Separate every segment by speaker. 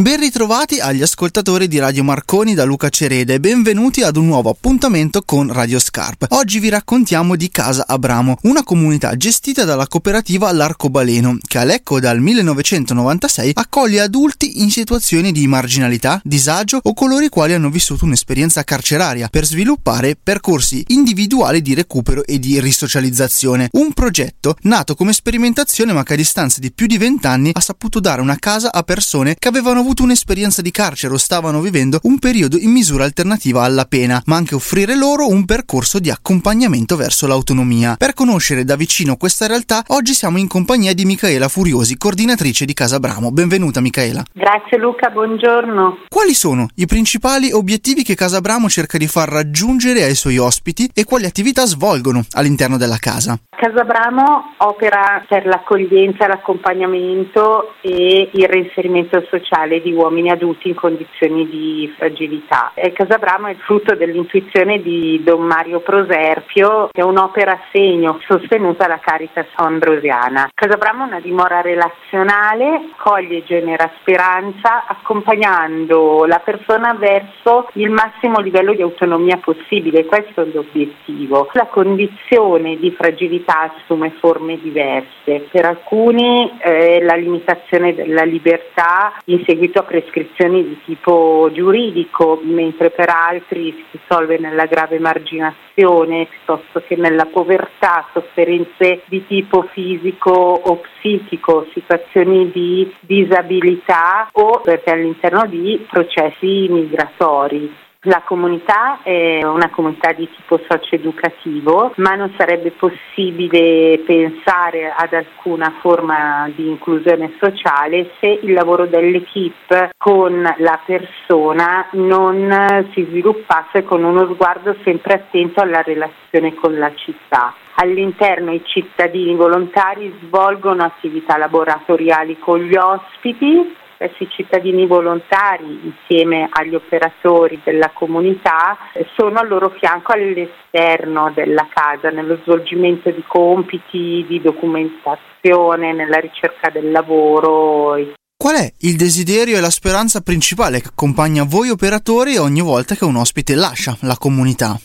Speaker 1: Ben ritrovati agli ascoltatori di Radio Marconi da Luca Cereda e benvenuti ad un nuovo appuntamento con Radio Scarp. Oggi vi raccontiamo di Casa Abramo, una comunità gestita dalla cooperativa L'Arcobaleno, che a Lecco dal 1996 accoglie adulti in situazioni di marginalità, disagio o coloro i quali hanno vissuto un'esperienza carceraria per sviluppare percorsi individuali di recupero e di risocializzazione. Un progetto nato come sperimentazione ma che a distanza di più di vent'anni ha saputo dare una casa a persone che avevano avuto avuto un'esperienza di carcere o stavano vivendo un periodo in misura alternativa alla pena, ma anche offrire loro un percorso di accompagnamento verso l'autonomia. Per conoscere da vicino questa realtà, oggi siamo in compagnia di Michaela Furiosi, coordinatrice di Casa Bramo. Benvenuta Michaela.
Speaker 2: Grazie Luca, buongiorno.
Speaker 1: Quali sono i principali obiettivi che Casa Bramo cerca di far raggiungere ai suoi ospiti e quali attività svolgono all'interno della casa?
Speaker 2: Casa Bramo opera per l'accoglienza, l'accompagnamento e il reinserimento sociale di uomini adulti in condizioni di fragilità. E Casa Bramo è il frutto dell'intuizione di Don Mario Proserpio, che è un'opera a segno sostenuta da Caritas Ambrosiana. Casa Bramo è una dimora relazionale, coglie e genera speranza, accompagnando la persona verso il massimo livello di autonomia possibile. Questo è l'obiettivo. La condizione di fragilità assume forme diverse. Per alcuni eh, la limitazione della libertà in seguito a prescrizioni di tipo giuridico, mentre per altri si risolve nella grave marginazione piuttosto che nella povertà, sofferenze di tipo fisico o psichico, situazioni di disabilità o perché all'interno di processi migratori. La comunità è una comunità di tipo socio-educativo, ma non sarebbe possibile pensare ad alcuna forma di inclusione sociale se il lavoro dell'equipe con la persona non si sviluppasse con uno sguardo sempre attento alla relazione con la città. All'interno i cittadini volontari svolgono attività laboratoriali con gli ospiti questi cittadini volontari insieme agli operatori della comunità sono al loro fianco all'esterno della casa nello svolgimento di compiti, di documentazione, nella ricerca del lavoro.
Speaker 1: Qual è il desiderio e la speranza principale che accompagna voi operatori ogni volta che un ospite lascia la comunità?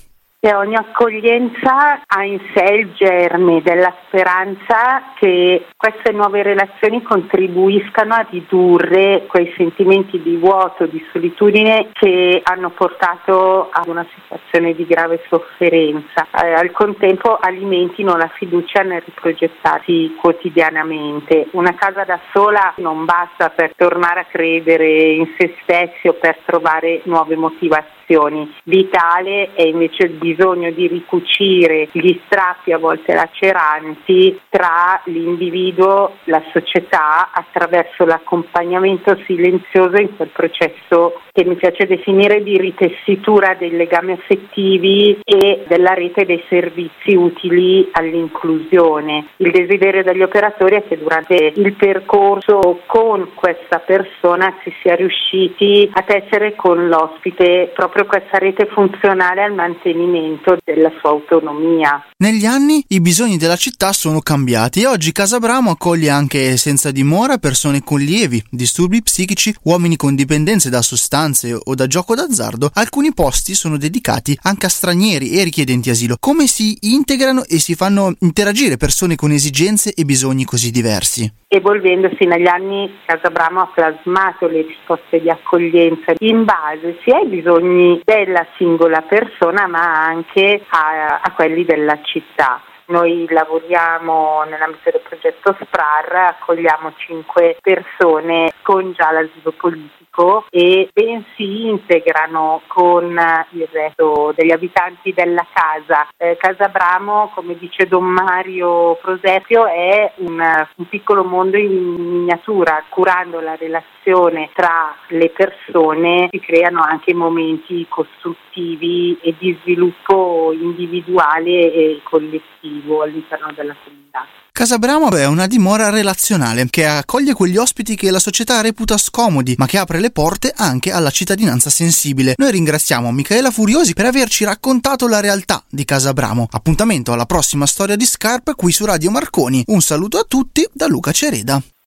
Speaker 2: E ogni accoglienza ha in sé il germe della speranza che queste nuove relazioni contribuiscano a ridurre quei sentimenti di vuoto, di solitudine che hanno portato a una situazione di grave sofferenza. Eh, al contempo alimentino la fiducia nel riprogettarsi quotidianamente. Una casa da sola non basta per tornare a credere in se stessi o per trovare nuove motivazioni Vitale è invece il bisogno di ricucire gli strappi a volte laceranti tra l'individuo, la società attraverso l'accompagnamento silenzioso in quel processo che mi piace definire di ritessitura dei legami affettivi e della rete dei servizi utili all'inclusione. Il desiderio degli operatori è che durante il percorso con questa persona si sia riusciti a tessere con l'ospite proprio questa rete funzionale al mantenimento della sua autonomia.
Speaker 1: Negli anni i bisogni della città sono cambiati e oggi Casa Bramo accoglie anche senza dimora persone con lievi disturbi psichici, uomini con dipendenze da sostanze o da gioco d'azzardo. Alcuni posti sono dedicati anche a stranieri e richiedenti asilo. Come si integrano e si fanno interagire persone con esigenze e bisogni così diversi?
Speaker 2: Evolvendosi negli anni Casa Bramo ha plasmato le risposte di accoglienza in base sia ai bisogni della singola persona ma anche a, a quelli della città. Noi lavoriamo nell'ambito del progetto SPRAR, accogliamo cinque persone con già l'asilo politico e ben si integrano con il resto degli abitanti della casa. Eh, casa Bramo, come dice Don Mario Prosepio, è un, un piccolo mondo in miniatura, curando la relazione tra le persone si creano anche momenti costruttivi e di sviluppo individuale e collettivo all'interno della comunità.
Speaker 1: Casa Bramo è una dimora relazionale che accoglie quegli ospiti che la società reputa scomodi, ma che apre le porte anche alla cittadinanza sensibile. Noi ringraziamo Michaela Furiosi per averci raccontato la realtà di Casa Bramo. Appuntamento alla prossima storia di Scarp qui su Radio Marconi. Un saluto a tutti da Luca Cereda.